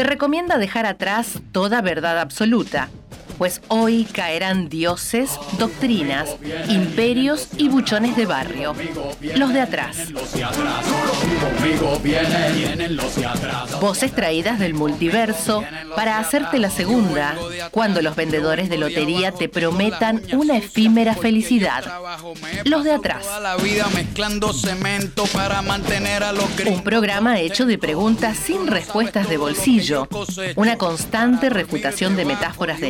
Se recomienda dejar atrás toda verdad absoluta, pues hoy caerán dioses, doctrinas, imperios y buchones de barrio. Los de atrás. Voces traídas del multiverso para hacerte la segunda, cuando los vendedores de lotería te prometan una efímera felicidad. Los de atrás. Un programa hecho de preguntas sin respuestas de bolsillo, una constante refutación de metáforas de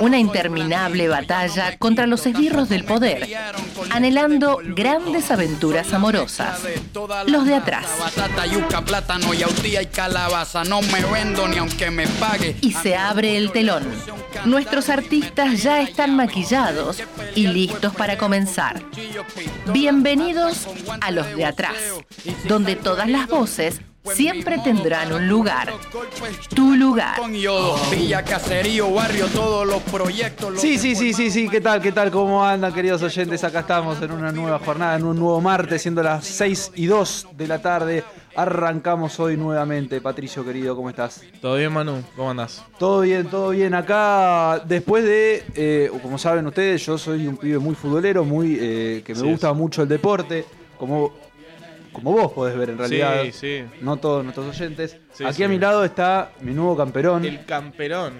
una interminable batalla contra los esbirros del poder, anhelando grandes aventuras amorosas. Los de atrás. Y se abre el telón. Nuestros artistas ya están maquillados y listos para comenzar. Bienvenidos a los de atrás, donde todas las voces siempre tendrán un lugar. Tu lugar. Sí, sí, sí, sí, sí. ¿Qué tal? ¿Qué tal? ¿Cómo andan, queridos oyentes? Acá estamos en una nueva jornada, en un nuevo martes, siendo las 6 y 2 de la tarde. Arrancamos hoy nuevamente. Patricio, querido, ¿cómo estás? ¿Todo bien, Manu? ¿Cómo andás? Todo bien, todo bien. Acá, después de, eh, como saben ustedes, yo soy un pibe muy futbolero, muy eh, que me Sí, gusta es. mucho el deporte. Como, como vos podés ver en realidad. Sí, sí. No todos nuestros oyentes. Sí, Aquí sí. a mi lado está mi nuevo camperón. El camperón.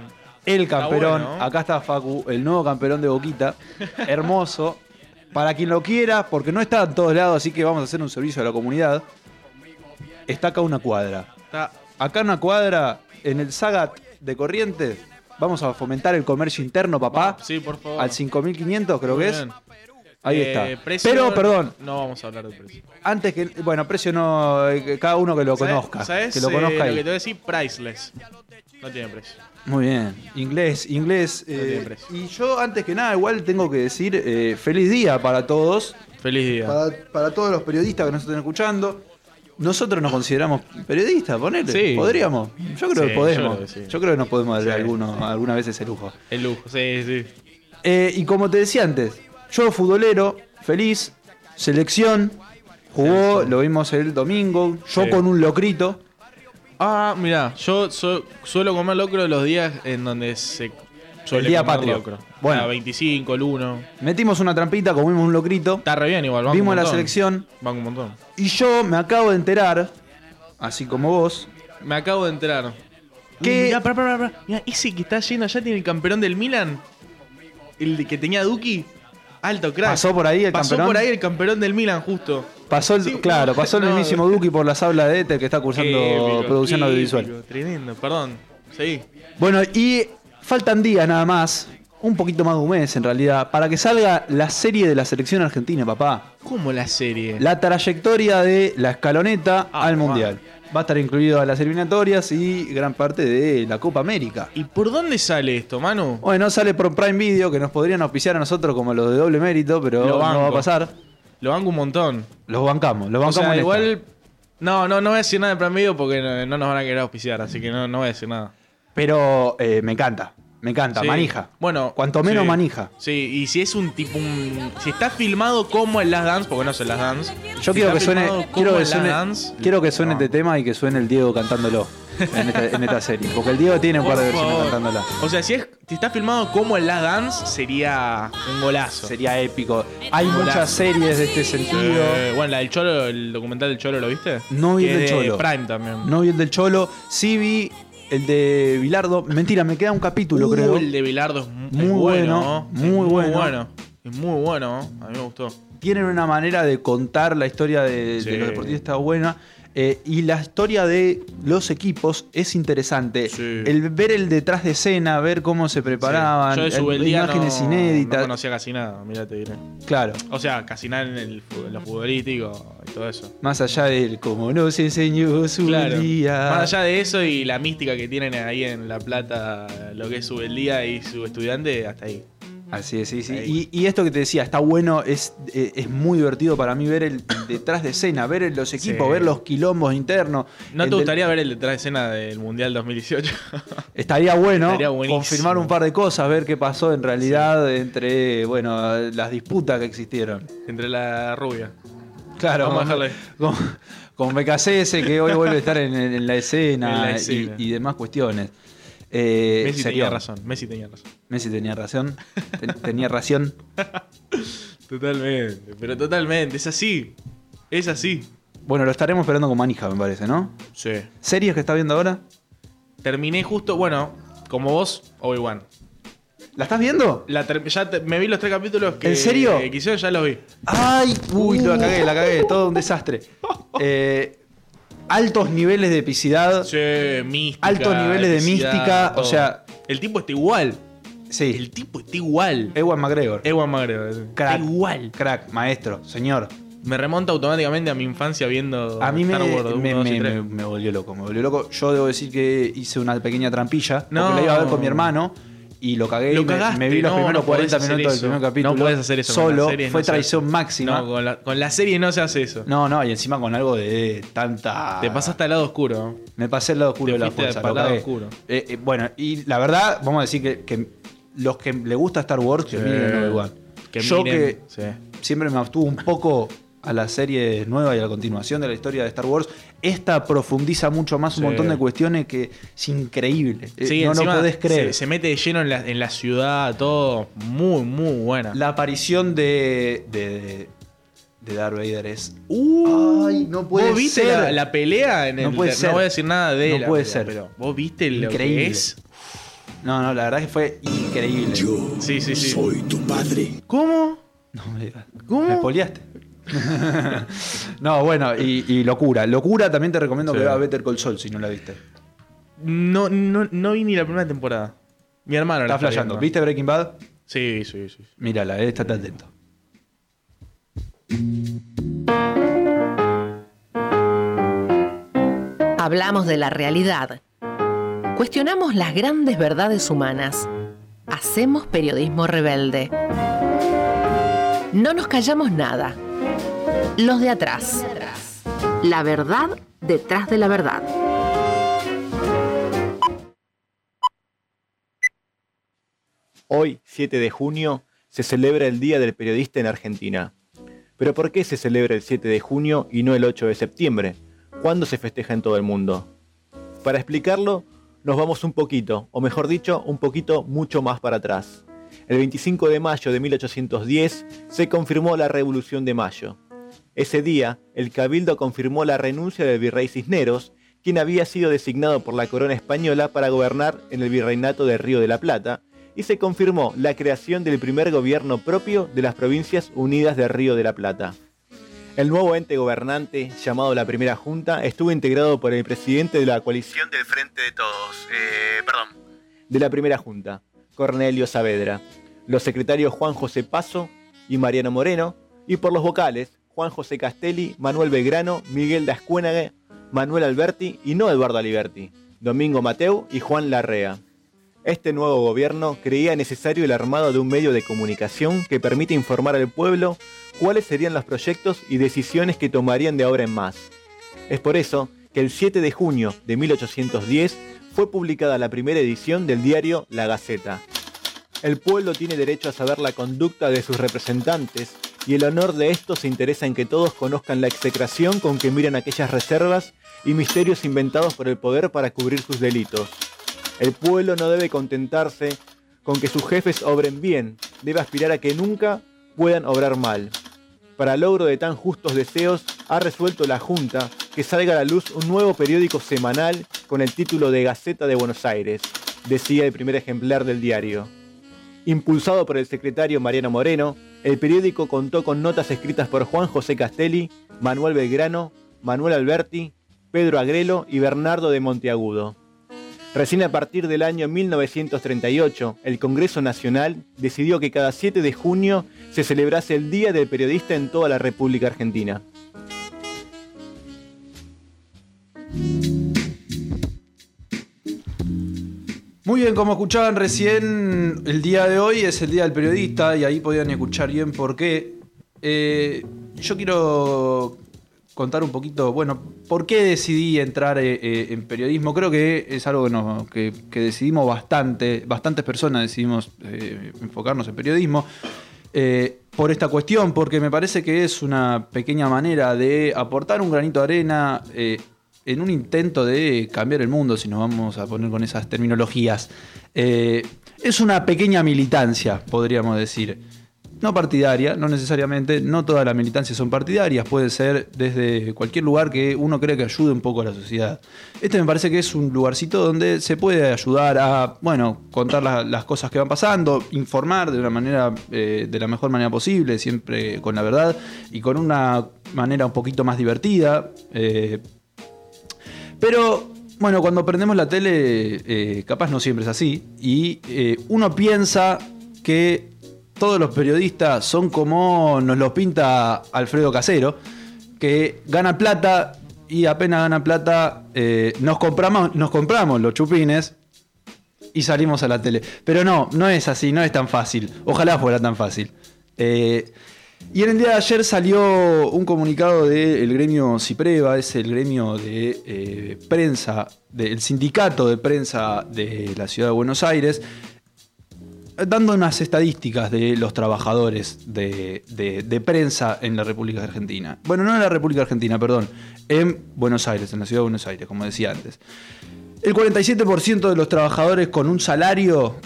El Está camperón, bueno. acá está Facu, el nuevo camperón de Boquita, hermoso. Para quien lo quiera, porque no está en todos lados, así que vamos a hacer un servicio a la comunidad. Está acá una cuadra. Está Acá una cuadra, en el Sagat de Corrientes, vamos a fomentar el comercio interno, papá. Sí, por favor. Al 5500 creo Muy que es. Ahí Eh, está. precio- Pero, perdón, No vamos a hablar de precio. antes que. Bueno, precio no. eh, Cada uno que lo ¿Sabes- conozca. ¿Sabes que lo eh, conozca lo ahí. que te voy a decir? Priceless. No tiene precio. Muy bien, inglés, inglés. No eh, tiene precio. y yo antes que nada igual tengo que decir eh, feliz día para todos, Feliz día. para, para todos los periodistas que nos estén escuchando. Nosotros nos consideramos periodistas, ponele. Sí. ¿Podríamos? Yo creo Sí, que podemos. yo Yo creo que sí. nos podemos dar alguno, alguna vez ese lujo. El lujo, sí, sí. Eh, y como te decía antes, yo futbolero, feliz, selección, jugó, lo vimos el domingo, yo Sí. con un locrito. Ah, mirá, yo su- suelo comer locro los días en donde se suele El día comer patrio. locro. Bueno. Bueno. 25, el 1. Metimos una trampita, comimos un locrito, Está re bien igual, vimos la selección Vamos un montón. y yo me acabo de enterar, así como vos, Me acabo de enterar. Uy, Mirá, pará, pará, pará. Mirá, ese que está yendo allá tiene el campeón del Milan. El de que tenía Duki. Alto crack. Pasó por ahí el Pasó campeón. por ahí el campeón del Milan, justo. pasó el, Sí, claro, no, pasó el no. mismísimo Duki por las aulas de Ether que está cursando épico, producción audiovisual. Tremendo, perdón. Sí. Bueno, y faltan días nada más, un poquito más de un mes en realidad, para que salga la serie de la selección argentina, papá. ¿Cómo la serie? La trayectoria de la escaloneta Ah, al. Mundial. Va a estar incluido a las eliminatorias y gran parte de la Copa América. ¿Y por dónde sale esto, Manu? Bueno, sale por Prime Video, que nos podrían auspiciar a nosotros como los de doble mérito, pero no va a pasar. Lo banco un montón. Los bancamos, los O bancamos. sea, en esta. igual. No, no, no voy a decir nada de Prime Video porque no, no nos van a querer auspiciar, así que no, no voy a decir nada. Pero eh, me encanta, me encanta, Sí. manija. Bueno, Cuanto menos sí. manija. Sí, y si es un tipo un. Si está filmado como el Last Dance, porque no es el Last Dance. Yo si quiero que suene, quiero que suene, Dance, quiero que suene no. este tema y que suene el Diego cantándolo en esta, en esta serie. Porque el Diego tiene un Por par de versiones cantándola. O sea, si, es, si está filmado como el Last Dance, sería un golazo. Sería épico. Hay Golazo. muchas series de este sentido. Eh, bueno, la del Cholo, el documental del Cholo, ¿lo viste? No vi el del de Cholo. Prime también. No vi el del Cholo, sí vi el de Bilardo. Mentira, me queda un capítulo, Uh, creo. El de Bilardo es, mu- es Muy bueno, muy bueno. Es muy bueno, ¿no? a mí me gustó. Tienen una manera de contar la historia de, Sí. de los deportistas está buena. Eh, y la historia de los equipos es interesante. Sí. El ver el detrás de escena, ver cómo se preparaban, Yo de el- Subeldía imágenes no, inéditas. no conocía casi nada, mira te diré. Claro. O sea, casi nada en, el, en lo futbolístico y todo eso. Más allá del cómo nos enseñó su Claro. día. Más allá de eso y la mística que tienen ahí en La Plata, lo que es Subeldía y su estudiante, hasta ahí. Así es, sí, sí. Y, y esto que te decía, está bueno, es, eh, es muy divertido para mí ver el detrás de escena, ver los equipos, Sí. ver los quilombos internos. ¿No te del- gustaría ver el detrás de escena del Mundial 2018? Estaría bueno Estaría confirmar un par de cosas, ver qué pasó en realidad entre, bueno, las disputas que existieron. Entre la rubia. Claro, Vamos a. Como, con BKCS, que hoy vuelve a estar en, la escena, Y, demás cuestiones. Eh, Messi tenía razón. Messi tenía razón. Messi tenía razón. tenía ración. Totalmente, pero totalmente. Es así. Es así. Bueno, lo estaremos esperando con manija, me parece, ¿no? Sí. ¿Series que está viendo ahora? Terminé justo, bueno, como vos, Obi-Wan. ¿La estás viendo? ya me vi los tres capítulos que, ¿En serio? que hicieron, ya los vi. ¡Ay! Uy, la cagué, la cagué. Todo un desastre. Eh, altos niveles de epicidad. Sí, mística. Altos niveles de mística. O sea. El tipo está igual. Sí. El tipo está igual. Ewan McGregor. Ewan McGregor. Crack. igual. Crack, maestro, señor. Me remonta automáticamente a mi infancia viendo a mí me, me, volvió loco, me volvió loco. Yo debo decir que hice una pequeña trampilla, no. porque la iba a ver con mi hermano y lo cagué y me, vi los primeros 40 minutos del primer capítulo. No puedes hacer eso. Solo, fue traición máxima. No, con la, con la, serie no se hace eso. No, no, y encima con algo de tanta. Te pasaste al lado oscuro. Me pasé al lado oscuro de la fuerza. Lo lado oscuro. Eh, eh, bueno, y la verdad, vamos a decir que, que los que le gusta Star Wars, que miren igual. Que Yo que siempre me abstuvo un poco a la serie nueva y a la continuación de la historia de Star Wars, esta profundiza mucho más un montón de cuestiones que es increíble. Eh, no lo podés creer. Se, mete de lleno en la, en la, ciudad, todo muy, muy buena. La aparición de, de, de Darth Vader es. Uh, Ay, no puede ¿Vos viste ser. La, pelea en el. No puede ser. No voy a decir nada de No puede ser. Pero vos viste lo que es. No, no, la verdad que fue increíble. Yo sí, sí, sí. soy tu padre. ¿Cómo? No me digas. ¿Cómo? Me poliaste. no, bueno, y, locura. Locura también te recomiendo que veas Better Call Saul si no la viste. No, no, no vi ni la primera temporada. Mi hermano está flasheando. ¿Viste Breaking Bad? Sí, sí, sí. Mírala, eh, estate atento. Hablamos de la realidad. Cuestionamos las grandes verdades humanas. Hacemos periodismo rebelde. No nos callamos nada los de atrás. La verdad detrás de la verdad. Hoy, 7 de junio, se celebra el Día del Periodista en Argentina. Pero ¿por qué se celebra el 7 de junio y no el 8 de septiembre? ¿Cuándo se festeja en todo el mundo? Para explicarlo, nos vamos un poquito, o mejor dicho, un poquito mucho más para atrás. El 25 de mayo de 1810 se confirmó la Revolución de Mayo, ese día, el Cabildo confirmó la renuncia del virrey Cisneros, quien había sido designado por la corona española para gobernar en el virreinato de Río de la Plata, y se confirmó la creación del primer gobierno propio de las Provincias Unidas de Río de la Plata. El nuevo ente gobernante, llamado la Primera Junta, estuvo integrado por el presidente de la coalición del Frente de Todos, eh, perdón, de la Primera Junta, Cornelio Saavedra, los secretarios Juan José Paso y Mariano Moreno, y por los vocales, Juan José Castelli, Manuel Belgrano, Miguel Dascuénague, Manuel Alberti y no Eduardo Aliberti, Domingo Mateu y Juan Larrea. Este nuevo gobierno creía necesario el armado de un medio de comunicación que permite informar al pueblo cuáles serían los proyectos y decisiones que tomarían de ahora en más. Es por eso que el 7 de junio de 1810 fue publicada la primera edición del diario La Gaceta. El pueblo tiene derecho a saber la conducta de sus representantes y el honor de esto se interesa en que todos conozcan la execración con que miran aquellas reservas y misterios inventados por el poder para cubrir sus delitos. El pueblo no debe contentarse con que sus jefes obren bien, debe aspirar a que nunca puedan obrar mal. Para logro de tan justos deseos, ha resuelto la Junta que salga a la luz un nuevo periódico semanal con el título de Gaceta de Buenos Aires, decía el primer ejemplar del diario. Impulsado por el secretario Mariano Moreno, el periódico contó con notas escritas por Juan José Castelli, Manuel Belgrano, Manuel Alberti, Pedro Agrelo y Bernardo de Monteagudo. Recién a partir del año 1938, el Congreso Nacional decidió que cada 7 de junio se celebrase el Día del Periodista en toda la República Argentina. Muy bien, como escuchaban recién, el día de hoy es el Día del Periodista y ahí podían escuchar bien por qué. Eh, yo quiero contar un poquito, bueno, por qué decidí entrar eh, eh, en periodismo. Creo que es algo que, decidimos bastante, bastantes personas decidimos enfocarnos en periodismo. por esta cuestión, porque me parece que es una pequeña manera de aportar un granito de arena en un intento de cambiar el mundo, si nos vamos a poner con esas terminologías. Eh, es una pequeña militancia, podríamos decir no partidaria, no necesariamente, no todas las militancias son partidarias, puede ser desde cualquier lugar que uno cree que ayude un poco a la sociedad. Este me parece que es un lugarcito donde se puede ayudar a, bueno, contar las cosas que van pasando, informar de una manera, eh, de la mejor manera posible, siempre con la verdad y con una manera un poquito más divertida. Eh, pero bueno, cuando prendemos la tele, eh, capaz no siempre es así, y uno piensa que todos los periodistas son como nos los pinta Alfredo Casero, que gana plata y apenas gana plata eh, nos, compramos, nos compramos los chupines y salimos a la tele. Pero no, no es así, no es tan fácil. Ojalá fuera tan fácil. Eh, y en el día de ayer salió un comunicado del gremio Cipreva, es el gremio de eh, prensa, del sindicato de prensa de la ciudad de Buenos Aires, dando unas estadísticas de los trabajadores de, prensa en la República Argentina. Bueno, no en la República Argentina, perdón, en Buenos Aires, en la ciudad de Buenos Aires, como decía antes. El 47% de los trabajadores con un salario,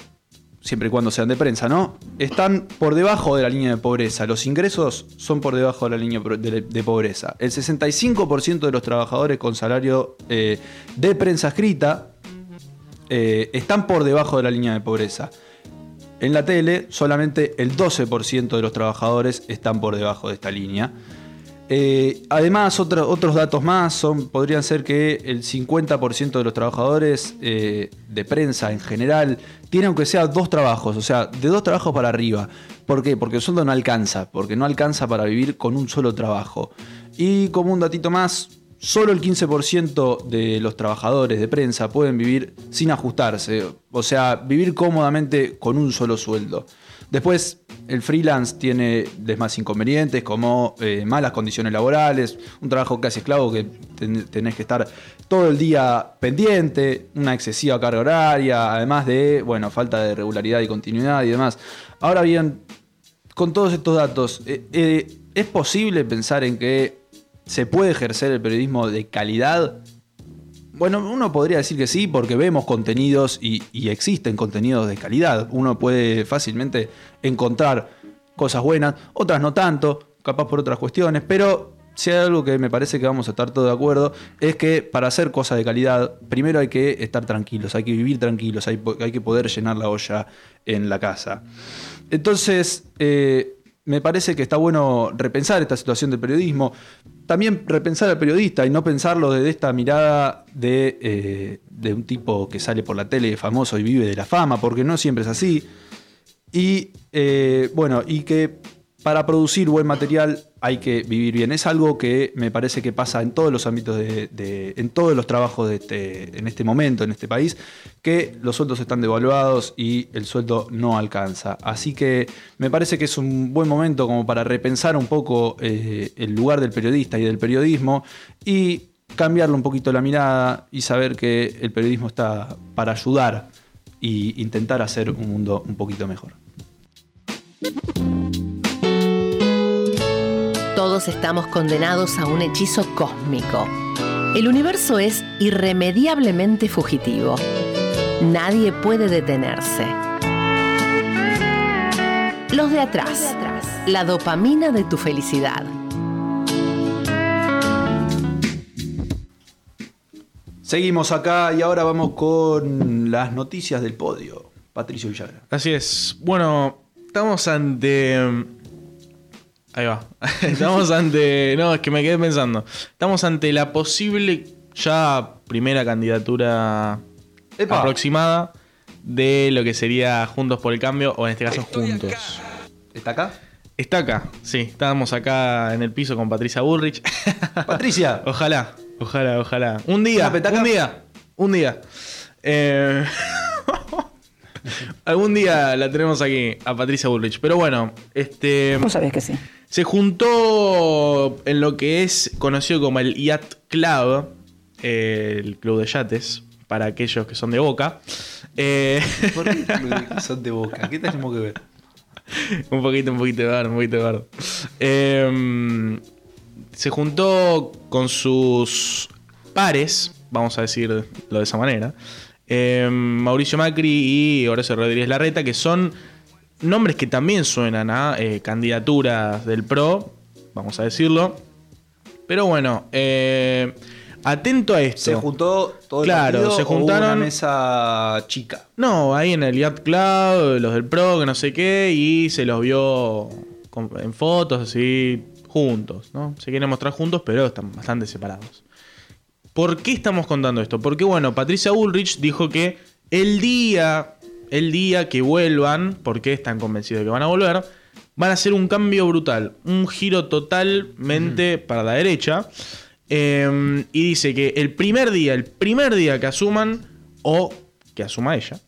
siempre y cuando sean de prensa, ¿no? Están por debajo de la línea de pobreza. Los ingresos son por debajo de la línea de, pobreza. El 65% de los trabajadores con salario eh, de prensa escrita eh, están por debajo de la línea de pobreza. En la tele, solamente el 12% de los trabajadores están por debajo de esta línea. Eh, además, otros datos más son, podrían ser que el 50% de los trabajadores eh, de prensa en general tienen aunque sea dos trabajos, o sea, de dos trabajos para arriba. ¿Por qué? Porque el sueldo no alcanza, porque no alcanza para vivir con un solo trabajo. Y como un datito más, solo el 15% de los trabajadores de prensa pueden vivir sin ajustarse, o sea, vivir cómodamente con un solo sueldo. Después, el freelance tiene más inconvenientes como eh, malas condiciones laborales, un trabajo casi esclavo que tenés que estar todo el día pendiente, una excesiva carga horaria, además de, bueno, falta de regularidad y continuidad y demás. Ahora bien, con todos estos datos, eh, eh, ¿es posible pensar en que ¿Se puede ejercer el periodismo de calidad? Bueno, uno podría decir que sí, porque vemos contenidos y, existen contenidos de calidad. Uno puede fácilmente encontrar cosas buenas, otras no tanto, capaz por otras cuestiones, pero si hay algo que me parece que vamos a estar todos de acuerdo, es que para hacer cosas de calidad, primero hay que estar tranquilos, hay que vivir tranquilos, hay, que poder llenar la olla en la casa. Entonces, eh, me parece que está bueno repensar esta situación del periodismo, también repensar al periodista y no pensarlo desde esta mirada de, eh, de un tipo que sale por la tele famoso y vive de la fama, porque no siempre es así. Y eh, bueno, y que para producir buen material hay que vivir bien. Es algo que me parece que pasa en todos los ámbitos, de, en todos los trabajos de este, en este momento, en este país, que los sueldos están devaluados y el sueldo no alcanza. Así que me parece que es un buen momento como para repensar un poco eh, el lugar del periodista y del periodismo y cambiarle un poquito la mirada y saber que el periodismo está para ayudar e intentar hacer un mundo un poquito mejor. Todos estamos condenados a un hechizo cósmico. El universo es irremediablemente fugitivo. Nadie puede detenerse. Los de atrás. La dopamina de tu felicidad. Seguimos acá y ahora vamos con las noticias del podio. Patricio Villagra. Así es. Bueno, estamos ante Ahí va. Estamos ante. No, es que me quedé pensando. Estamos ante la posible ya primera candidatura aproximada de lo que sería Juntos por el Cambio, o en este caso Juntos. ¿Está acá? Está acá, sí. Estábamos acá en el piso con Patricia Bullrich. Patricia. ojalá, ojalá, ojalá. Un día, un día, un día. Eh, algún día la tenemos aquí a Patricia Bullrich. Pero bueno, este. Vos sabés que sí. Se juntó en lo que es conocido como el Yacht Club, el club de yates, para aquellos que son de boca. Eh, ¿Por qué son de boca? ¿Qué tenemos que ver? un poquito, un poquito de un poquito de bardo. Em, se juntó con sus pares, vamos a decirlo de esa manera, em, Mauricio Macri y Horacio Rodríguez Larreta, que son nombres que también suenan a eh, candidaturas del PRO, vamos a decirlo. Pero bueno, eh, atento a esto. Se juntó todo claro, el partido se juntaron una mesa chica. No, ahí en el Yacht Club, los del Pro, que no sé qué, y se los vio en fotos así juntos, ¿no? Se quieren mostrar juntos, pero están bastante separados. ¿Por qué estamos contando esto? Porque bueno, Patricia Ulrich dijo que el día, el día que vuelvan, porque están convencidos de que van a volver, van a hacer un cambio brutal, un giro totalmente para la derecha. Em, y dice que el primer día, el primer día que asuman, o que asuma ella,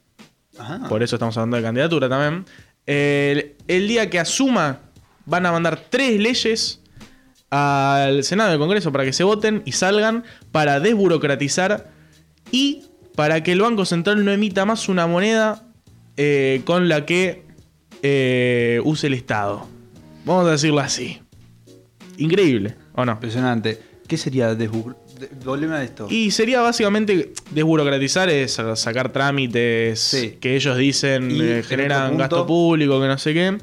por eso estamos hablando de candidatura también, el, el día que asuma van a mandar tres leyes al Senado y al Congreso para que se voten y salgan para desburocratizar y para que el Banco Central no emita más una moneda eh, con la que eh, use el Estado. Vamos a decirlo así. Increíble, ¿o no? Impresionante. ¿Qué sería Volveme de esto. Y sería básicamente desburocratizar es sacar trámites que ellos dicen eh, generan gasto público, que no sé qué.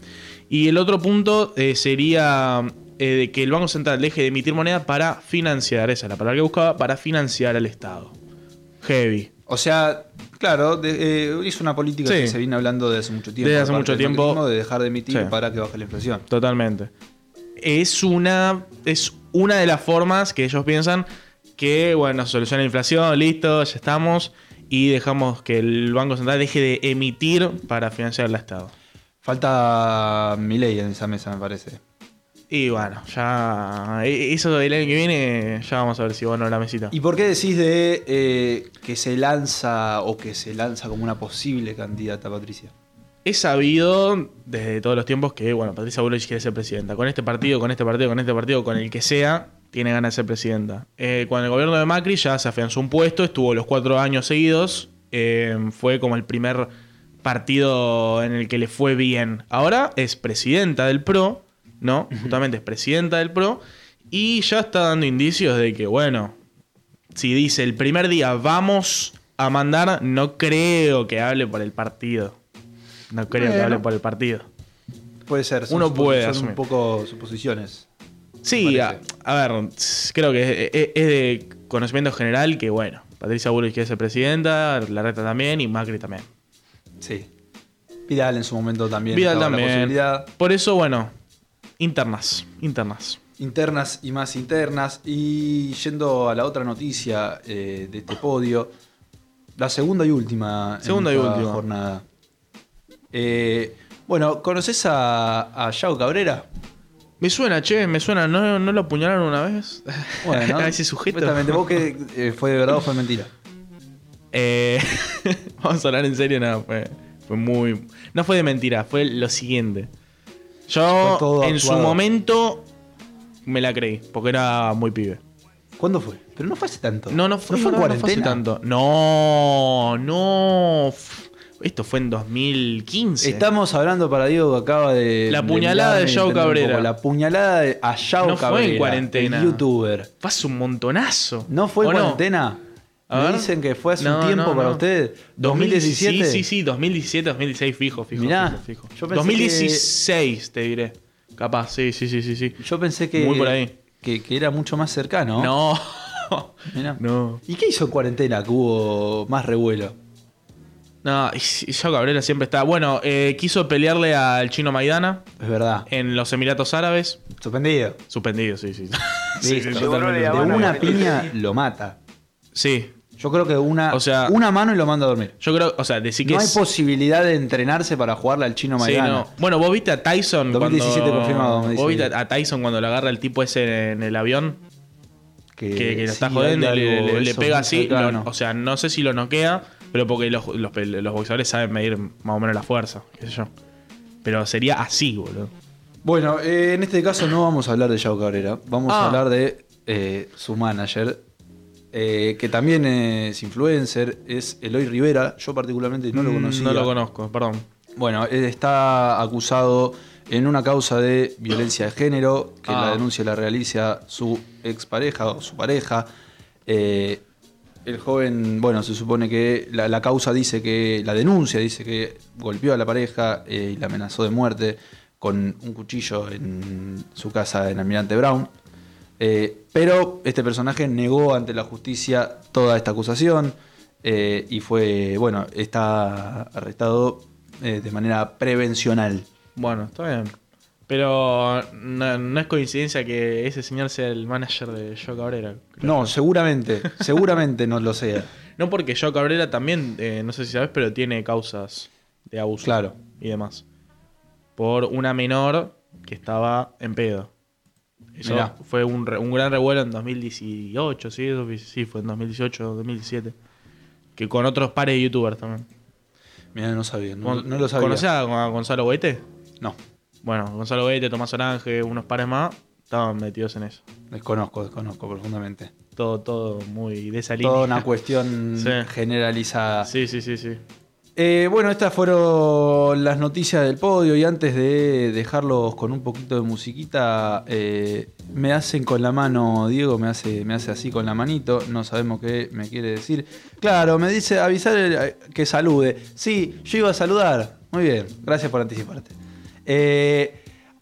Y el otro punto eh, sería de que el Banco Central deje de emitir moneda para financiar, esa es la palabra que buscaba, para financiar al Estado. Heavy. O sea, Claro, eh, hizo una política que se viene hablando desde hace mucho tiempo. Desde hace mucho tiempo. De dejar de emitir para que baje la inflación. Totalmente. Es una, es una de las formas que ellos piensan que, bueno, soluciona la inflación, listo, ya estamos, y dejamos que el Banco Central deje de emitir para financiar el Estado. Falta mi ley en esa mesa, me parece. Y bueno, ya. E, eso del año que viene, ya vamos a ver si bueno la mesita. ¿Y por qué decís de eh, que se lanza o que se lanza como una posible candidata, Patricia? He sabido desde todos los tiempos que, bueno, Patricia Bullrich quiere ser presidenta. Con este partido, con este partido, con este partido, con el que sea, tiene ganas de ser presidenta. Eh, cuando el gobierno de Macri ya se afianzó un puesto, estuvo los cuatro años seguidos. Eh, fue como el primer partido en el que le fue bien. Ahora es presidenta del PRO ¿no? Justamente es presidenta del PRO y ya está dando indicios de que, bueno, si dice el primer día vamos a mandar, no creo que hable por el partido. No creo que hable por el partido. Puede ser. Uno puede son un poco suposiciones. Sí, a, ver, creo que es, de conocimiento general que, bueno, Patricia Bullrich quiere ser presidenta, la reta también y Macri también. Sí. Vidal en su momento también. Vidal también. Por eso, bueno, Internas, internas. Internas y más internas. Y yendo a la otra noticia eh, de este podio, la segunda y última segunda y última jornada. Eh, bueno, ¿conoces a, a Yao Cabrera? Me suena, che, me suena. ¿No, no lo apuñalaron una vez? Bueno, a ese sujeto. ¿Vos que eh, fue de verdad o fue mentira? vamos a hablar en serio, no, fue, fue muy. No fue de mentira, fue lo siguiente. Yo en su momento me la creí, porque era muy pibe. ¿Cuándo fue? Pero no fue hace tanto. No, no fue, en cuarentena. tanto. No, no. Esto fue en 2015. Estamos hablando para Diego que acaba de. La puñalada de Yao Cabrera. La puñalada de a Yao no Cabrera. fue en cuarentena. El youtuber. Fue hace un montonazo. ¿No fue en cuarentena? Me dicen que fue hace un tiempo para ustedes. ¿2017? Sí, sí, sí, 2017, 2016, fijo, fijo. Mirá, fijo, fijo. 2016, te diré. Capaz, sí, sí, sí, sí, sí. Yo pensé que, Muy por ahí. que, era mucho más cercano. No. Mirá. no. ¿Y qué hizo en cuarentena que hubo más revuelo? No, y yo Cabrera siempre está. Bueno, eh, quiso pelearle al chino Maidana. Es verdad. En los Emiratos Árabes. Suspendido. Suspendido, sí, sí. sí, sí, de una piña lo mata. Sí, yo creo que una, una mano y lo manda a dormir. Yo creo, o sea, decir que No hay posibilidad de entrenarse para jugarle al chino Maidana. Bueno, vos viste a Tyson 2017 cuando... confirmado. Vos viste a Tyson cuando le agarra el tipo ese en el avión. Que, lo está jodiendo, le, le, pega así. o sea, no sé si lo noquea, pero porque los, los, los, boxeadores saben medir más o menos la fuerza, qué sé yo. Pero sería así, boludo. Bueno, eh, en este caso no vamos a hablar de Yao Cabrera. Vamos a ah. hablar de eh, su manager, eh, que también es influencer, es Eloy Rivera. Yo particularmente no lo mm, conocía. No lo conozco, perdón. Bueno, él está acusado en una causa de violencia de género, que la Ah. denuncia la realiza su expareja o su pareja. Eh, el joven, bueno, se supone que la, la causa dice que, la denuncia dice que golpeó a la pareja eh, y la amenazó de muerte con un cuchillo en su casa en Almirante Brown. Eh, pero este personaje negó ante la justicia toda esta acusación eh, y fue, bueno, está arrestado eh, de manera prevencional. Bueno, está bien. Pero no, no es coincidencia que ese señor sea el manager de Joe Cabrera. No, seguramente, seguramente no lo sea. No porque Joe Cabrera también, no sé si sabes, pero tiene causas de abuso. Claro. Y demás. Por una menor que estaba en pedo. Eso Mirá. fue un, re- un gran revuelo en 2018, ¿sí? Eso fue- sí, fue en 2018, 2017. Que con otros pares de youtubers también. Mira, no sabía, no, Con- no lo sabía. ¿Conocés a, a Gonzalo Goete? No, Bueno, Gonzalo Goete, Tomás Orange, unos pares más, estaban metidos en eso. desconozco, desconozco profundamente. Todo, todo muy de esa línea. Toda una cuestión Sí. generalizada. Sí, sí, sí, sí. Eh, bueno, estas fueron las noticias del podio y antes de dejarlos con un poquito de musiquita, eh, me hacen con la mano, Diego me hace, me hace así con la manito, no sabemos qué me quiere decir. Claro, me dice avisar eh, que salude. Sí, yo iba a saludar. Muy bien, gracias por anticiparte.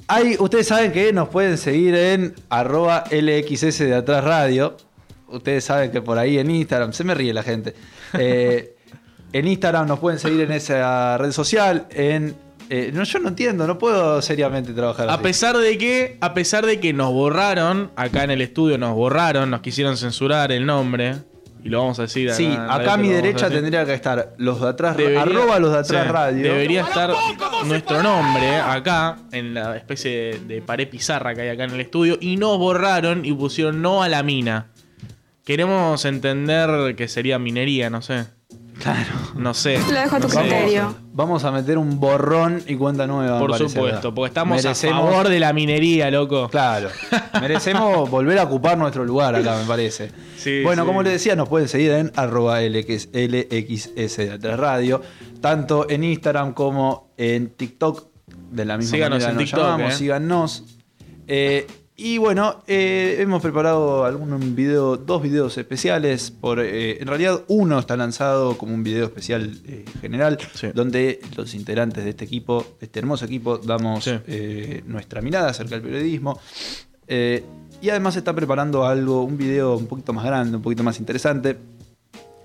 Hay, ustedes saben que nos pueden seguir en arroba LXS de atrás radio. Ustedes saben que por ahí en Instagram, se me ríe la gente. En Instagram nos pueden seguir en esa red social. En, eh, no, yo no entiendo, no puedo seriamente trabajar A así. pesar de que, a pesar de que nos borraron, acá en el estudio nos borraron, nos quisieron censurar el nombre. Y lo vamos a decir Sí, la acá a mi derecha a tendría que estar los de atrás, Debería- arroba los de atrás sí, radio. Debería estar nuestro nombre acá, en la especie de, de pared pizarra que hay acá en el estudio, y nos borraron y pusieron no a la mina. Queremos entender que sería minería, no sé. Claro. No sé. Lo dejo a tu No sé. criterio. Vamos a meter un borrón y cuenta nueva. Por parece, supuesto, porque estamos Merecemos- a favor de la minería, loco. Claro. Merecemos volver a ocupar nuestro lugar acá, me parece. Sí, bueno, sí. como les decía, nos pueden seguir en arroba LX LXS radio, tanto en Instagram como en TikTok. De la misma Síganos manera en nos TikTok, llamamos, eh. síganos. Eh, y bueno, eh, hemos preparado algún video, dos videos especiales. Por, eh, en realidad, uno está lanzado como un video especial eh, general, Sí. donde los integrantes de este equipo, de este hermoso equipo, damos Sí. nuestra mirada acerca del periodismo. Y además está preparando algo, un video un poquito más grande, un poquito más interesante,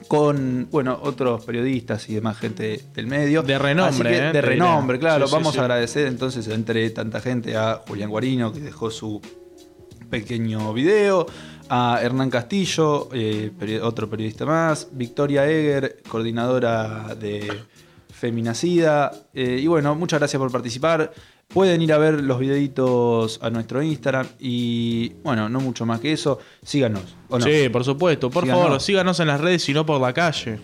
con bueno otros periodistas y demás gente del medio. De renombre, que, eh, de renombre, diré. claro. Sí, sí, Vamos sí. a agradecer entonces entre tanta gente a Julián Guarino, que dejó su pequeño video, a Hernán Castillo, eh, peri- otro periodista más, Victoria Eger, coordinadora de Feminacida. eh, y bueno, muchas gracias por participar. Pueden ir a ver los videitos a nuestro Instagram y bueno, no mucho más que eso. Síganos. ¿o no? Sí, por supuesto. Por Síganos. favor, síganos en las redes y no por la calle.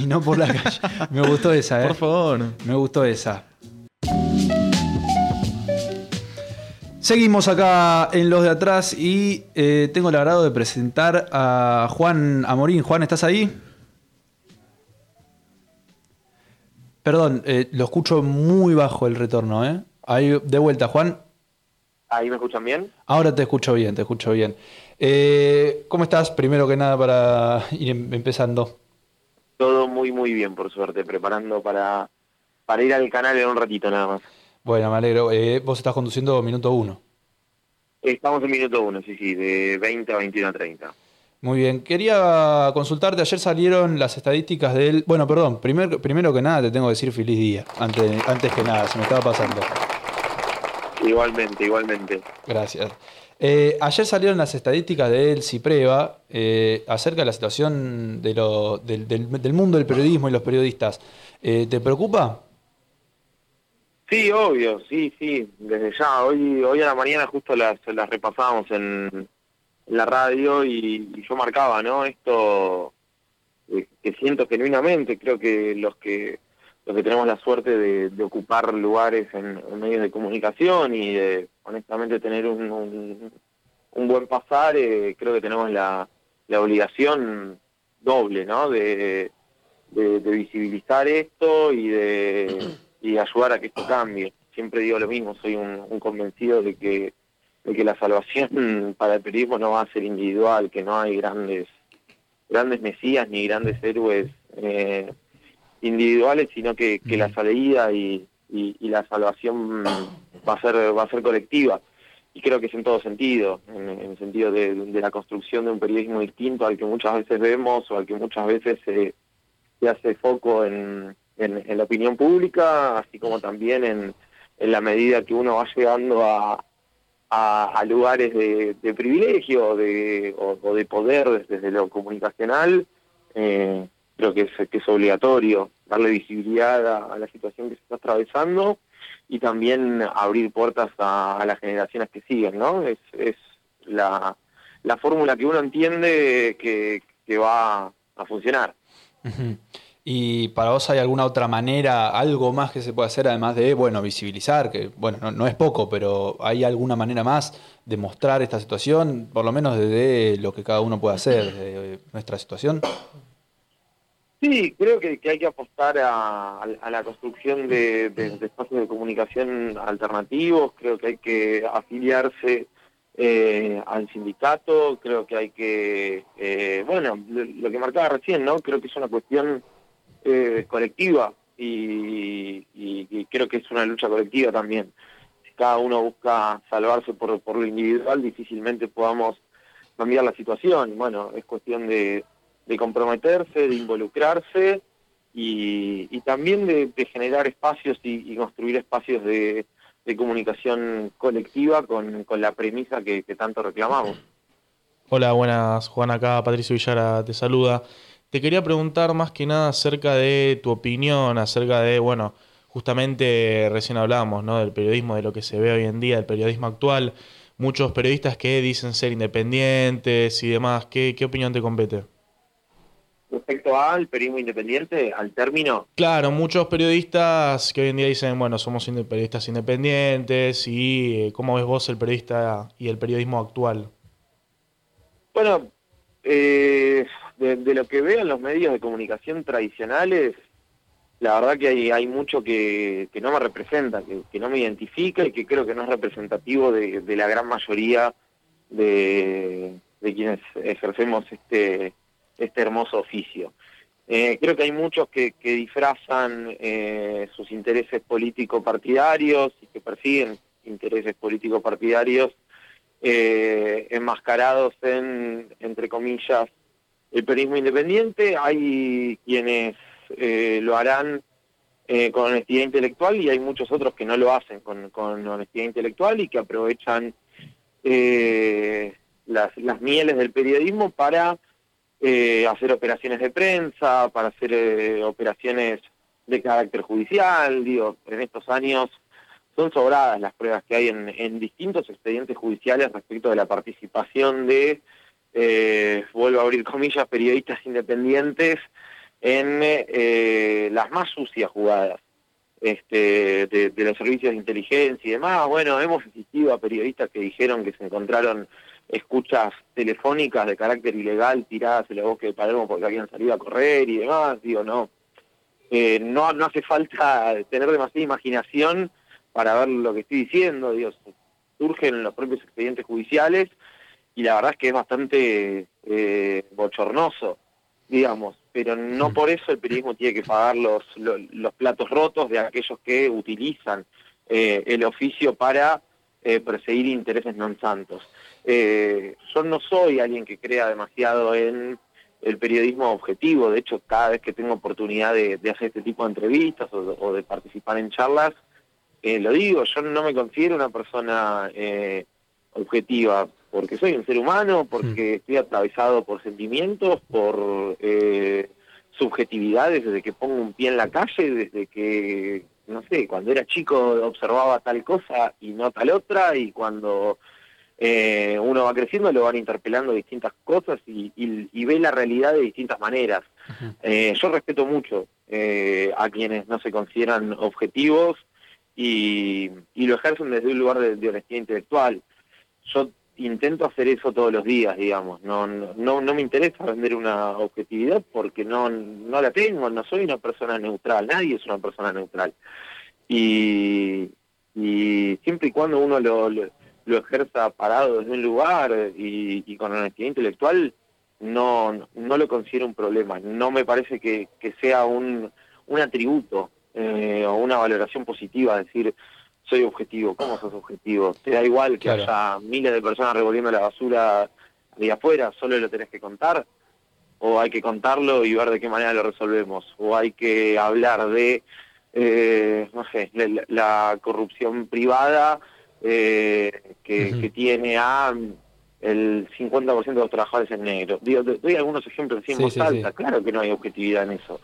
Y no por la calle. Me gustó esa, ¿eh? Por favor. Me gustó esa. Seguimos acá en los de atrás y eh, tengo el agrado de presentar a Juan Amorín. Juan, ¿estás ahí? Perdón, eh, lo escucho muy bajo el retorno, ¿eh? Ahí, de vuelta, Juan. ¿Ahí me escuchan bien? Ahora te escucho bien, te escucho bien. Eh, ¿Cómo estás? Primero que nada para ir em- empezando. Todo muy, muy bien, por suerte, preparando para, para ir al canal en un ratito nada más. Bueno, me alegro. Eh, vos estás conduciendo minuto uno. Estamos en minuto uno, sí, sí, de 20 a 21 a 30. Muy bien, quería consultarte, ayer salieron las estadísticas del... Bueno, perdón, primer- primero que nada te tengo que decir feliz día, antes, antes que nada, se me estaba pasando. Igualmente, igualmente. Gracias. Eh, ayer salieron las estadísticas del CIPREVA eh, acerca de la situación de lo- del, del- del mundo del periodismo y los periodistas. Eh, ¿Te preocupa? Sí, obvio, sí, sí, desde ya. Hoy hoy a la mañana justo las, las repasábamos en, la radio y, yo marcaba, ¿no? Esto eh, que siento genuinamente, creo que los que los que tenemos la suerte de, de ocupar lugares en, medios de comunicación y de honestamente tener un, un, un buen pasar, eh, creo que tenemos la, la obligación doble, ¿no? De, de visibilizar esto y de y ayudar a que esto cambie. Siempre digo lo mismo, soy un, convencido de que, de que la salvación para el periodismo no va a ser individual, que no hay grandes grandes mesías ni grandes héroes eh, individuales, sino que, que la salida y, y, la salvación va a ser va a ser colectiva y creo que es en todo sentido, en, el sentido de, la construcción de un periodismo distinto al que muchas veces vemos o al que muchas veces se, se hace foco en, en, la opinión pública, así como también en, en la medida que uno va llegando a, a, lugares de, privilegio de, o, de poder desde, lo comunicacional, eh, creo que es, que es obligatorio darle visibilidad a, la situación que se está atravesando y también abrir puertas a, las generaciones que siguen, ¿no? Es, es la, la fórmula que uno entiende que, que va a funcionar. ¿Y para vos hay alguna otra manera, algo más que se puede hacer además de, bueno, visibilizar, que bueno, no, es poco, pero hay alguna manera más de mostrar esta situación, por lo menos desde lo que cada uno puede hacer, de nuestra situación? Sí, creo que, hay que apostar a, la construcción de, espacios de comunicación alternativos, creo que hay que afiliarse eh, al sindicato, creo que hay que, eh, bueno, lo que marcaba recién, ¿no? Creo que es una cuestión eh, colectiva y, creo que es una lucha colectiva también. Si cada uno busca salvarse por, por lo individual, difícilmente podamos cambiar la situación. Bueno, es cuestión de, comprometerse, de involucrarse y, también de, generar espacios y, construir espacios de, comunicación colectiva con, la premisa que tanto reclamamos. Hola, buenas, Juan acá, Patricio Villara te saluda. Te quería preguntar más que nada acerca de tu opinión, acerca de, bueno, justamente recién hablábamos, ¿no? Del periodismo, de lo que se ve hoy en día, del periodismo actual. Muchos periodistas que dicen ser independientes y demás. ¿Qué, qué opinión te compete? Respecto al periodismo independiente, al término. Claro, muchos periodistas que hoy en día dicen, bueno, somos periodistas independientes y eh, cómo ves vos el periodista y el periodismo actual. Bueno, eh, de, lo que veo en los medios de comunicación tradicionales, la verdad que hay, hay mucho que, no me representa, que, no me identifica y que creo que no es representativo de, la gran mayoría de, quienes ejercemos este, este hermoso oficio. Eh, creo que hay muchos que, disfrazan eh, sus intereses político-partidarios y que persiguen intereses político-partidarios eh, enmascarados en, entre comillas, el periodismo independiente, hay quienes eh, lo harán eh, con honestidad intelectual y hay muchos otros que no lo hacen con, honestidad intelectual y que aprovechan eh, las, las, mieles del periodismo para hacer operaciones de prensa, para hacer operaciones de carácter judicial. Digo, en estos años son sobradas las pruebas que hay en distintos expedientes judiciales respecto de la participación de eh, vuelvo a abrir comillas, periodistas independientes en eh, las más sucias jugadas este, de, los servicios de inteligencia y demás. Bueno, hemos asistido a periodistas que dijeron que se encontraron escuchas telefónicas de carácter ilegal tiradas en la bosque de Palermo porque habían salido a correr y demás. Digo, no, eh, no, no hace falta tener demasiada imaginación para ver lo que estoy diciendo. Digo, surgen los propios expedientes judiciales y la verdad es que es bastante eh, bochornoso, digamos, pero no por eso el periodismo tiene que pagar los, los, platos rotos de aquellos que utilizan eh, el oficio para eh, perseguir intereses non santos. yo no soy alguien que crea demasiado en el periodismo objetivo, de hecho cada vez que tengo oportunidad de, hacer este tipo de entrevistas o, de participar en charlas, lo digo, yo no me considero una persona objetiva, porque soy un ser humano, porque mm. estoy atravesado por sentimientos, por eh, subjetividades, desde que pongo un pie en la calle, desde que, no sé, cuando era chico observaba tal cosa y no tal otra, y cuando eh, uno va creciendo lo van interpelando distintas cosas y, ve la realidad de distintas maneras. Eh, yo respeto mucho a quienes no se consideran objetivos y, lo ejercen desde un lugar de, de honestidad intelectual. Yo intento hacer eso todos los días, digamos. No, no, me interesa vender una objetividad porque no, no la tengo, no soy una persona neutral, nadie es una persona neutral. y, y siempre y cuando uno lo, ejerza parado desde un lugar y, con honestidad intelectual, no, no lo considero un problema. No me parece que, que sea un, un atributo eh, o una valoración positiva, decir, soy objetivo. ¿Cómo sos objetivo? Te da igual que haya miles de personas revolviendo la basura de afuera, solo lo tenés que contar. O hay que contarlo y ver de qué manera lo resolvemos. O hay que hablar de eh, no sé, la, corrupción privada eh, que, tiene a el 50% de los trabajadores en negro. doy algunos ejemplos en voz claro que no hay objetividad en eso.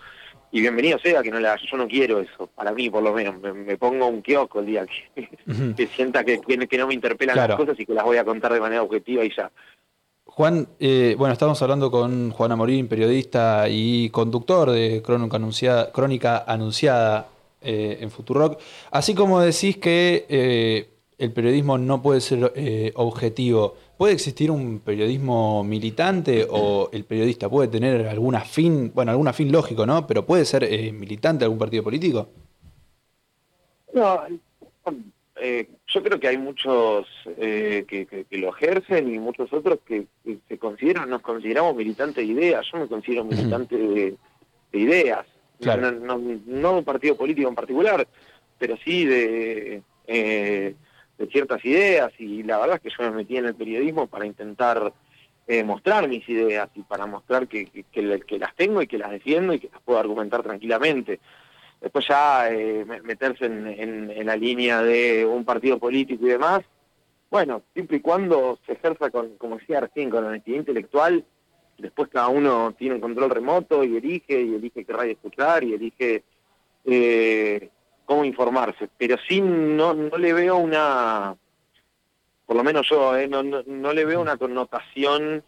Y bienvenido sea que no la yo no quiero eso, para mí por lo menos, me, pongo un kiosco el día que, sienta que, que, no me interpelan las cosas y que las voy a contar de manera objetiva y ya. Juan, eh, bueno, estamos hablando con Juana Morín, periodista y conductor de Crónica Anunciada, Crónica Anunciada eh, en Futurock. Así como decís que eh, el periodismo no puede ser eh, objetivo, ¿puede existir un periodismo militante o el periodista puede tener alguna fin, bueno, alguna fin lógico, ¿no? Pero puede ser militante de algún partido político? No, yo creo que hay muchos que, lo ejercen y muchos otros que, se consideran, nos consideramos militantes de ideas. Yo me considero militante de ideas. No, no, un partido político en particular, pero sí de, eh, de ciertas ideas y la verdad es que yo me metí en el periodismo para intentar eh, mostrar mis ideas y para mostrar que, que, las tengo y que las defiendo y que las puedo argumentar tranquilamente. Después ya eh, meterse en, en, la línea de un partido político y demás, bueno, siempre y cuando se ejerza con, como decía recién, con honestidad intelectual después cada uno tiene un control remoto y elige, y elige qué radio escuchar, y elige eh, cómo informarse. Pero sí no, no le veo una, por lo menos yo, eh, no, no, le veo una connotación...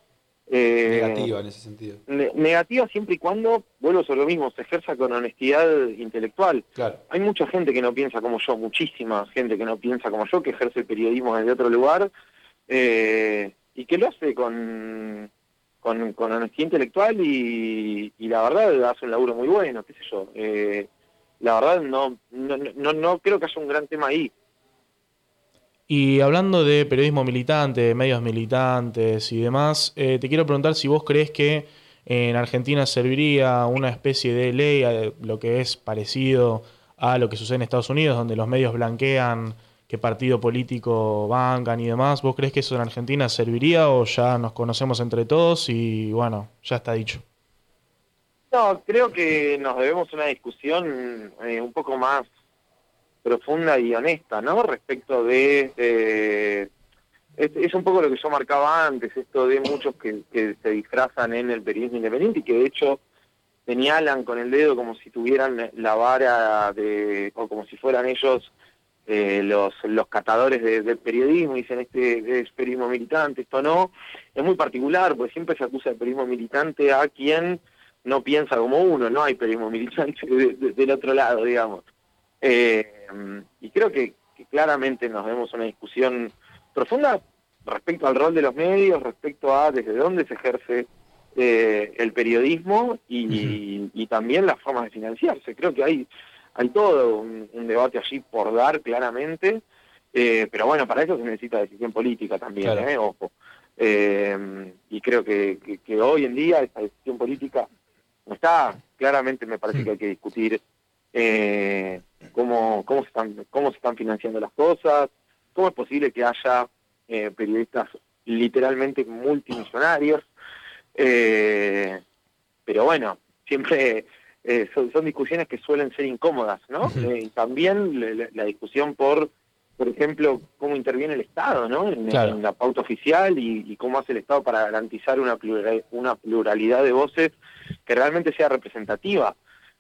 Eh, negativa en ese sentido. negativa siempre y cuando, vuelvo sobre lo mismo, se ejerza con honestidad intelectual. Claro. Hay mucha gente que no piensa como yo, muchísima gente que no piensa como yo, que ejerce el periodismo desde otro lugar y que lo hace con con, con honestidad intelectual y, la verdad hace un laburo muy bueno, qué sé yo. Eh, la verdad no, no, no, creo que haya un gran tema ahí. Y hablando de periodismo militante, de medios militantes y demás, eh, te quiero preguntar si vos crees que en Argentina serviría una especie de ley, lo que es parecido a lo que sucede en Estados Unidos, donde los medios blanquean qué partido político bancan y demás. ¿Vos crees que eso en Argentina serviría o ya nos conocemos entre todos y bueno, ya está dicho? No, creo que nos debemos una discusión eh, un poco más profunda y honesta, ¿no? Respecto de... es, un poco lo que yo marcaba antes, esto de muchos que, se disfrazan en el periodismo independiente y que de hecho señalan con el dedo como si tuvieran la vara de... o como si fueran ellos eh, los, los catadores de, periodismo dicen este es periodismo militante, esto no. Es muy particular, porque siempre se acusa de periodismo militante a quien no piensa como uno, no hay periodismo militante del otro lado, digamos. Eh, y creo que, claramente nos vemos una discusión profunda respecto al rol de los medios, respecto a desde dónde se ejerce eh, el periodismo y, y, también las formas de financiarse. Creo que hay hay todo un, debate allí por dar claramente, eh, pero bueno, para eso se necesita decisión política también, ¿eh? ojo. Eh, y creo que, hoy en día esa decisión política no está, claramente me parece que hay que discutir cómo, cómo, se están, cómo se están financiando las cosas, cómo es posible que haya periodistas literalmente multimillonarios, pero bueno, siempre eh, son, discusiones que suelen ser incómodas, ¿no? Eh, y también la, discusión por, por ejemplo, cómo interviene el Estado, ¿no? En, la pauta oficial y, cómo hace el Estado para garantizar una pluralidad, una pluralidad de voces que realmente sea representativa.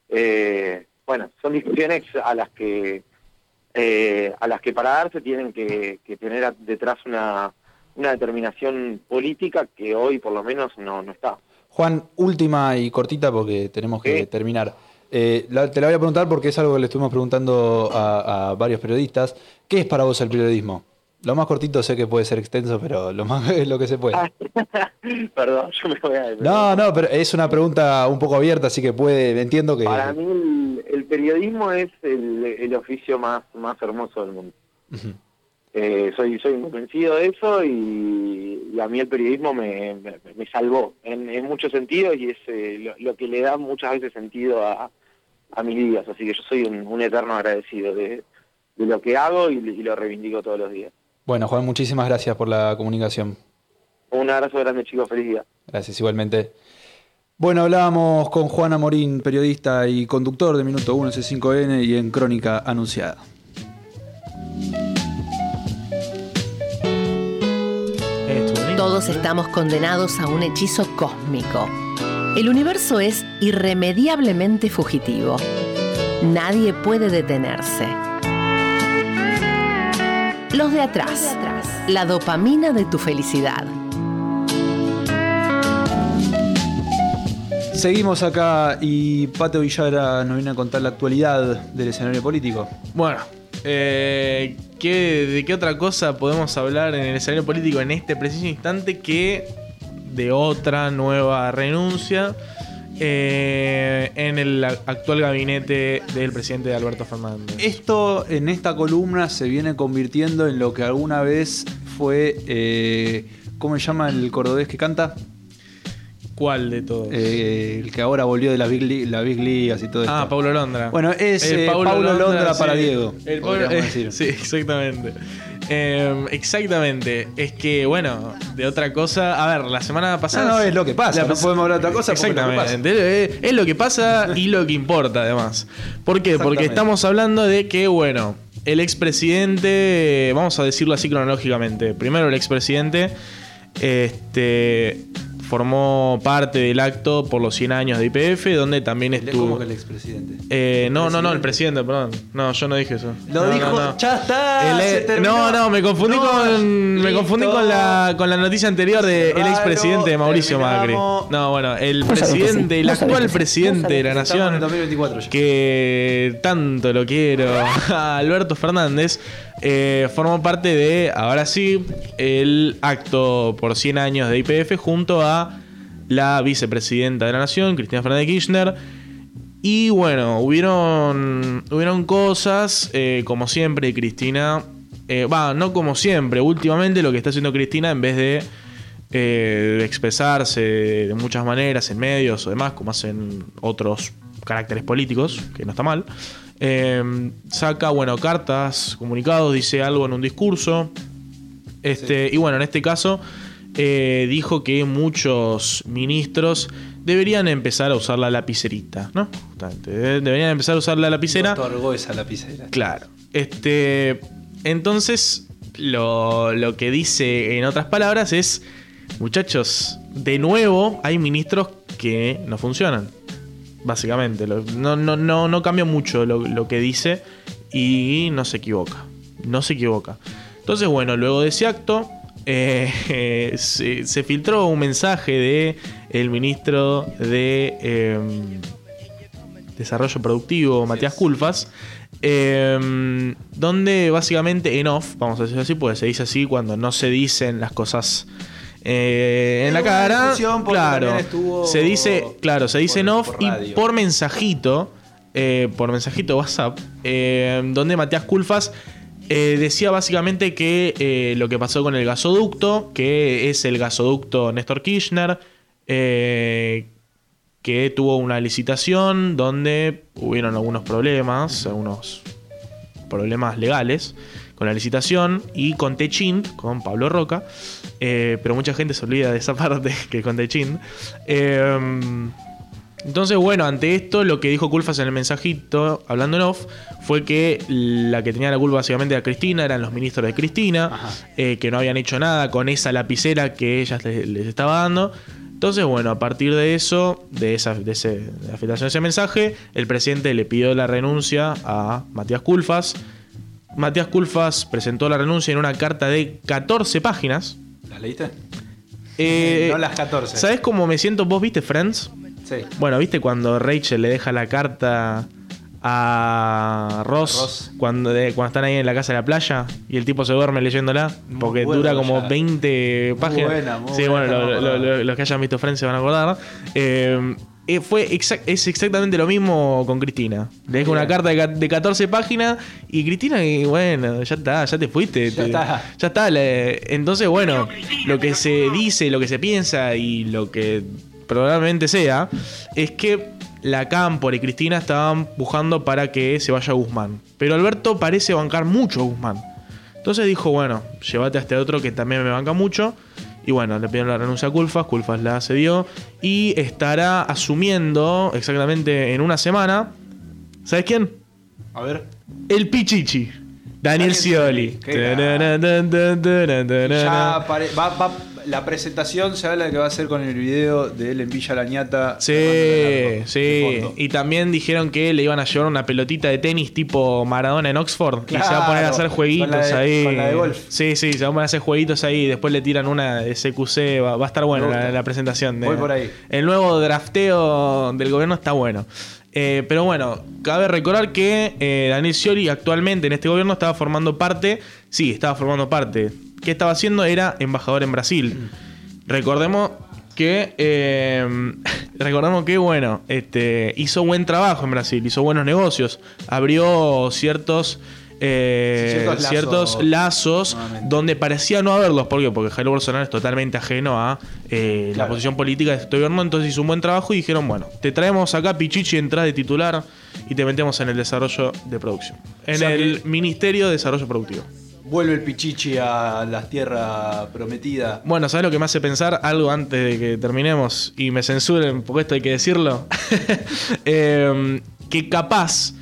Eh, bueno, son discusiones a las que a las que para darse tienen que, tener detrás una, una determinación política que hoy por lo menos no, no está. Juan, última y cortita porque tenemos que terminar. Eh, te la voy a preguntar porque es algo que le estuvimos preguntando a, varios periodistas. ¿Qué es para vos el periodismo? Lo más cortito sé que puede ser extenso, pero lo más es lo que se puede. Perdón, yo me voy a... No, no, pero es una pregunta un poco abierta, así que puede, entiendo que... Para mí el, periodismo es el, oficio más, más hermoso del mundo. Eh, soy, soy convencido de eso y, a mí el periodismo me, me, salvó en, muchos sentidos y es eh, lo, que le da muchas veces sentido a, a mis días. Así que yo soy un, eterno agradecido de, de, lo que hago y, y lo reivindico todos los días. Bueno, Juan, muchísimas gracias por la comunicación. Un abrazo grande, chicos. Feliz día. Gracias, igualmente. Bueno, hablábamos con Juana Morín, periodista y conductor de Minuto 1 C5N y en Crónica Anunciada. Todos estamos condenados a un hechizo cósmico. El universo es irremediablemente fugitivo. Nadie puede detenerse. Los de atrás. La dopamina de tu felicidad. Seguimos acá y Pato Villara nos viene a contar la actualidad del escenario político. Bueno, eh, ¿de qué otra cosa podemos hablar en el escenario político en este preciso instante que de otra nueva renuncia eh, en el actual gabinete del presidente Alberto Fernández? Esto en esta columna se viene convirtiendo en lo que alguna vez fue, eh, ¿cómo se llama el cordobés que canta? ¿Cuál de todos? Eh, el que ahora volvió de la Big, la Big y todo ah, esto. Ah, Paulo Londra. Bueno, es eh, Paulo, Londra, para Diego. El decir. Sí, exactamente. Em, exactamente. Es que, bueno, de otra cosa. A ver, la semana pasada. No, no es lo que pasa. no podemos hablar de otra cosa. Exactamente. Es lo que pasa y lo que importa, además. ¿Por qué? Porque estamos hablando de que, bueno, el expresidente. Vamos a decirlo así cronológicamente. Primero, el expresidente. Este formó parte del acto por los 100 años de IPF, donde también estuvo. ¿Cómo que el expresidente? Eh, no, no, no, el presidente, perdón. No, yo no dije eso. Lo dijo, ya está. se no, no, me confundí con. Me confundí con la, con la noticia anterior del ex expresidente Mauricio Macri. No, bueno, el presidente, el actual presidente de la nación. Que tanto lo quiero. Alberto Fernández. Eh, formó parte de, ahora sí, el acto por 100 años de IPF junto a la vicepresidenta de la Nación, Cristina Fernández Kirchner. Y bueno, hubieron, hubieron cosas, eh, como siempre, Cristina. Eh, va, no como siempre, últimamente lo que está haciendo Cristina, en vez de expresarse de muchas maneras en medios o demás, como hacen otros caracteres políticos, que no está mal. Em, saca, bueno, cartas, comunicados, dice algo en un discurso. Este, Y bueno, en este caso eh, dijo que muchos ministros deberían empezar a usar la lapicerita, ¿no? deberían empezar a usar la lapicera. esa lapicera. Claro. Este, entonces, lo, lo que dice en otras palabras es, muchachos, de nuevo hay ministros que no funcionan básicamente. No, no, no, no cambia mucho lo, que dice y no se equivoca. No se equivoca. Entonces, bueno, luego de ese acto, eh, se, filtró un mensaje de el ministro de em, Desarrollo Productivo, Matías Culfas, em, donde básicamente en off, vamos a decirlo así, pues se dice así cuando no se dicen las cosas eh, en la cara. Claro, se dice, claro, se dice en off y por mensajito, eh, por mensajito WhatsApp, eh, donde Matías Culfas decía básicamente que lo que pasó con el gasoducto, que es el gasoducto Néstor Kirchner, que tuvo una licitación donde hubieron algunos problemas, algunos problemas legales con la licitación y con Techin, con Pablo Roca. Eh, pero mucha gente se olvida de esa parte que con Techin. Eh, entonces, bueno, ante esto, lo que dijo Culfas en el mensajito, hablando en off, fue que la que tenía la culpa básicamente era Cristina, eran los ministros de Cristina, eh, que no habían hecho nada con esa lapicera que ella les, estaba dando. Entonces, bueno, a partir de eso, de esa de ese, de la filtración de ese mensaje, el presidente le pidió la renuncia a Matías Culfas. Matías Culfas presentó la renuncia en una carta de 14 páginas. ¿Las leíste? Eh, no las 14. ¿Sabes cómo me siento? ¿Vos viste Friends? Sí. Bueno, ¿viste cuando Rachel le deja la carta a Ross, Cuando, cuando están ahí en la casa de la playa y el tipo se duerme leyéndola? Porque dura como 20 páginas. Buena, muy sí, bueno, los que hayan visto Friends se van a acordar. Eh, eh, fue es exactamente lo mismo con Cristina. Le dejo una carta de, 14 páginas y Cristina, bueno, ya está, ya te fuiste. Ya está. Ya está entonces, bueno, lo que se dice, lo que se piensa y lo que probablemente sea, es que la Cámpora y Cristina estaban empujando para que se vaya Guzmán. Pero Alberto parece bancar mucho a Guzmán. Entonces dijo, bueno, llévate a este otro que también me banca mucho. Y bueno, le pidieron la renuncia a Culfas, Culfas la cedió y estará asumiendo exactamente en una semana. ¿Sabes quién? A ver. El Pichichi. Daniel Scioli. Ya va, la presentación se habla de que va a ser con el video de él en Villa Lañata. Sí, sí. Y también dijeron que le iban a llevar una pelotita de tenis tipo Maradona en Oxford. y se va a poner a hacer jueguitos ahí. Con la de golf. Sí, sí, se va a poner a hacer jueguitos ahí. Después le tiran una de CQC. Va, a estar bueno la, presentación. Voy por ahí. El nuevo drafteo del gobierno está bueno. Eh, pero bueno, cabe recordar que eh, Daniel Scioli actualmente en este gobierno estaba formando parte, sí, estaba formando parte que estaba haciendo era embajador en Brasil. Recordemos que eh, recordemos que bueno este hizo buen trabajo en Brasil hizo buenos negocios abrió ciertos eh, ciertos, lazos, donde parecía no haberlos. ¿Por qué? Porque Jair Bolsonaro es totalmente ajeno a eh, la posición política de este gobierno. Entonces hizo un buen trabajo y dijeron: Bueno, te traemos acá Pichichi, entras de titular y te metemos en el desarrollo de producción. En el Ministerio de Desarrollo Productivo vuelve el Pichichi a las tierras prometidas. Bueno, ¿sabes lo que me hace pensar? Algo antes de que terminemos y me censuren, porque esto hay que decirlo. Em, que capaz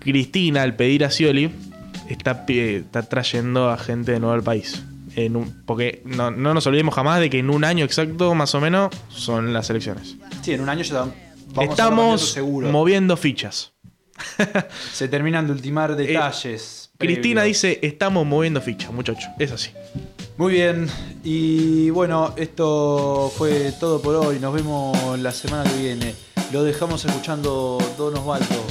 Cristina, al pedir a Scioli, está, está trayendo a gente de nuevo al país. En un, porque no, nos olvidemos jamás de que en un año exacto, más o menos, son las elecciones. Sí, en un año ya estamos moviendo fichas. Se terminan de ultimar eh, Cristina dice, estamos moviendo ficha, muchachos. Es así. Muy bien, y bueno, esto fue todo por hoy. Nos vemos la semana que viene. Lo dejamos escuchando Don Osvaldo.